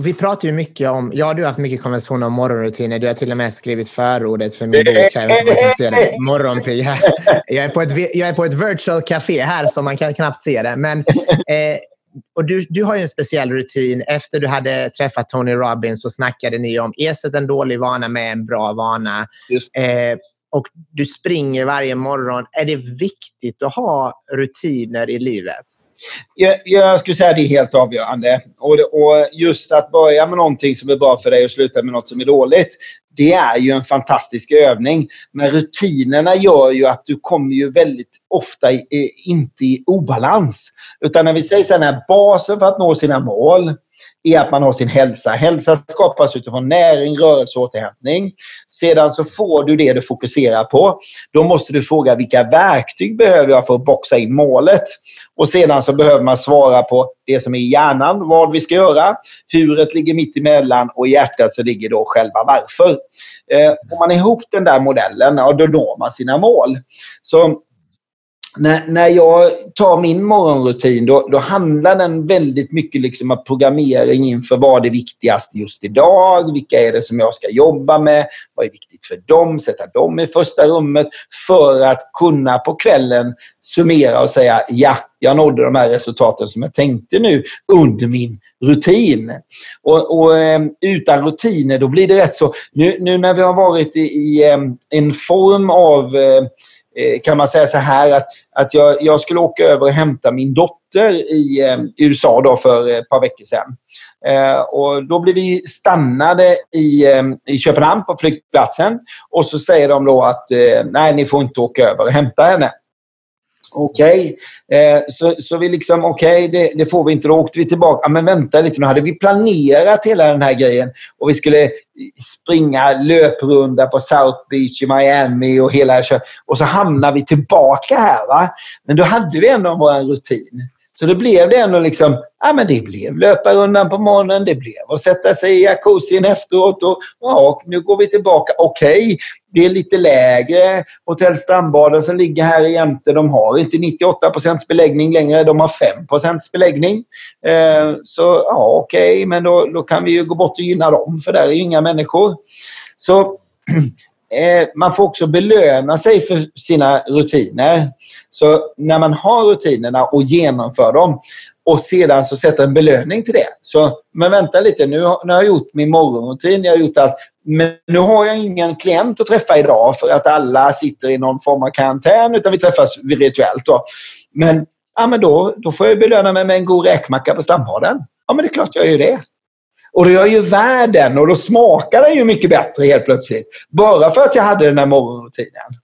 Vi pratar ju mycket om, ja du har haft mycket konversationer om morgonrutiner. Du har till och med skrivit förordet för min bok. Här. Jag är, på ett, jag är på ett virtual café här så man kan knappt se det. Men, eh, och du, du har ju en speciell rutin. Efter du hade träffat Tony Robbins så snackade ni om ersätt en dålig vana med en bra vana. Eh, och du springer varje morgon. Är det viktigt att ha rutiner i livet? Jag, jag skulle säga att det är helt avgörande. Och, och just att börja med någonting som är bra för dig och sluta med något som är dåligt. Det är ju en fantastisk övning. Men rutinerna gör ju att du kommer ju väldigt ofta i, inte i obalans. Utan när vi säger så här, basen för att nå sina mål är att man har sin hälsa. Hälsa skapas utifrån näring, rörelse och återhämtning. Sedan så får du det du fokuserar på. Då måste du fråga vilka verktyg behöver jag för att boxa in målet? Och sedan så behöver man svara på det som är i hjärnan, vad vi ska göra. Huret ligger mitt emellan och i hjärtat så ligger då själva varför. Eh, om man är ihop den där modellen, ja, då når man sina mål. Så när, när jag tar min morgonrutin då, då handlar den väldigt mycket liksom om programmering inför vad är viktigast just idag? Vilka är det som jag ska jobba med? Vad är viktigt för dem? Sätta dem i första rummet för att kunna på kvällen summera och säga ja, jag nådde de här resultaten som jag tänkte nu under min rutin. Och, och eh, utan rutiner då blir det rätt så... Nu, nu när vi har varit i, i eh, en form av eh, Eh, kan man säga så här att, att jag, jag skulle åka över och hämta min dotter i, eh, USA då för eh, ett par veckor sedan. Eh, och då blev vi stannade i, eh, i Köpenhamn på flygplatsen och så säger de då att eh, nej, ni får inte åka över och hämta henne. Okej, okay. eh, så, så vi liksom, okej, okay, det, det, får vi inte. Då åkte vi tillbaka. Men vänta lite, nu hade vi planerat hela den här grejen. Och vi skulle springa löprunda på South Beach i Miami och hela Och så hamnar vi tillbaka här. va. Men då hade vi ändå vår rutin. Så då blev det ändå liksom, ja men det blev löparrundan på morgonen, det blev att sätta sig i jacuzzin efteråt och ja, nu går vi tillbaka. Okej, okay, det är lite lägre. Hotell Strandbaden som ligger här jämte, de har inte 98 procents beläggning längre, de har 5 beläggning. Eh, så ja, okej, okay, men då, då kan vi ju gå bort och gynna dem, för där är ju inga människor. Så Eh, man får också belöna sig för sina rutiner. Så när man har rutinerna och genomför dem och sedan så sätter en belöning till det. Så, men vänta lite, nu, har, nu har jag gjort min morgonrutin, jag har gjort allt. Men nu har jag ingen klient att träffa idag för att alla sitter i någon form av karantän utan vi träffas virtuellt. Då. Men, ja, men då, då får jag belöna mig med en god räkmacka på stambaden. Ja, men det är klart jag gör det. Och då gör ju världen och då smakar den ju mycket bättre helt plötsligt. Bara för att jag hade den här morgonrutinen.